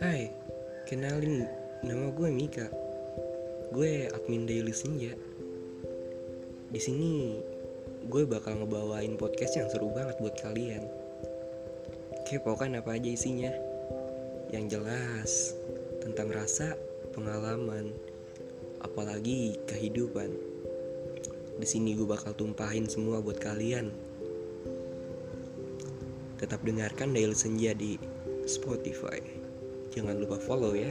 Hai, kenalin nama gue Mika. Gue admin Daily Senja. Di sini gue bakal ngebawain podcast yang seru banget buat kalian. Kepokan apa aja isinya? Yang jelas tentang rasa, pengalaman, apalagi kehidupan. Di sini gue bakal tumpahin semua buat kalian. Tetap dengarkan Daily Senja di Spotify. Jangan lupa follow ya.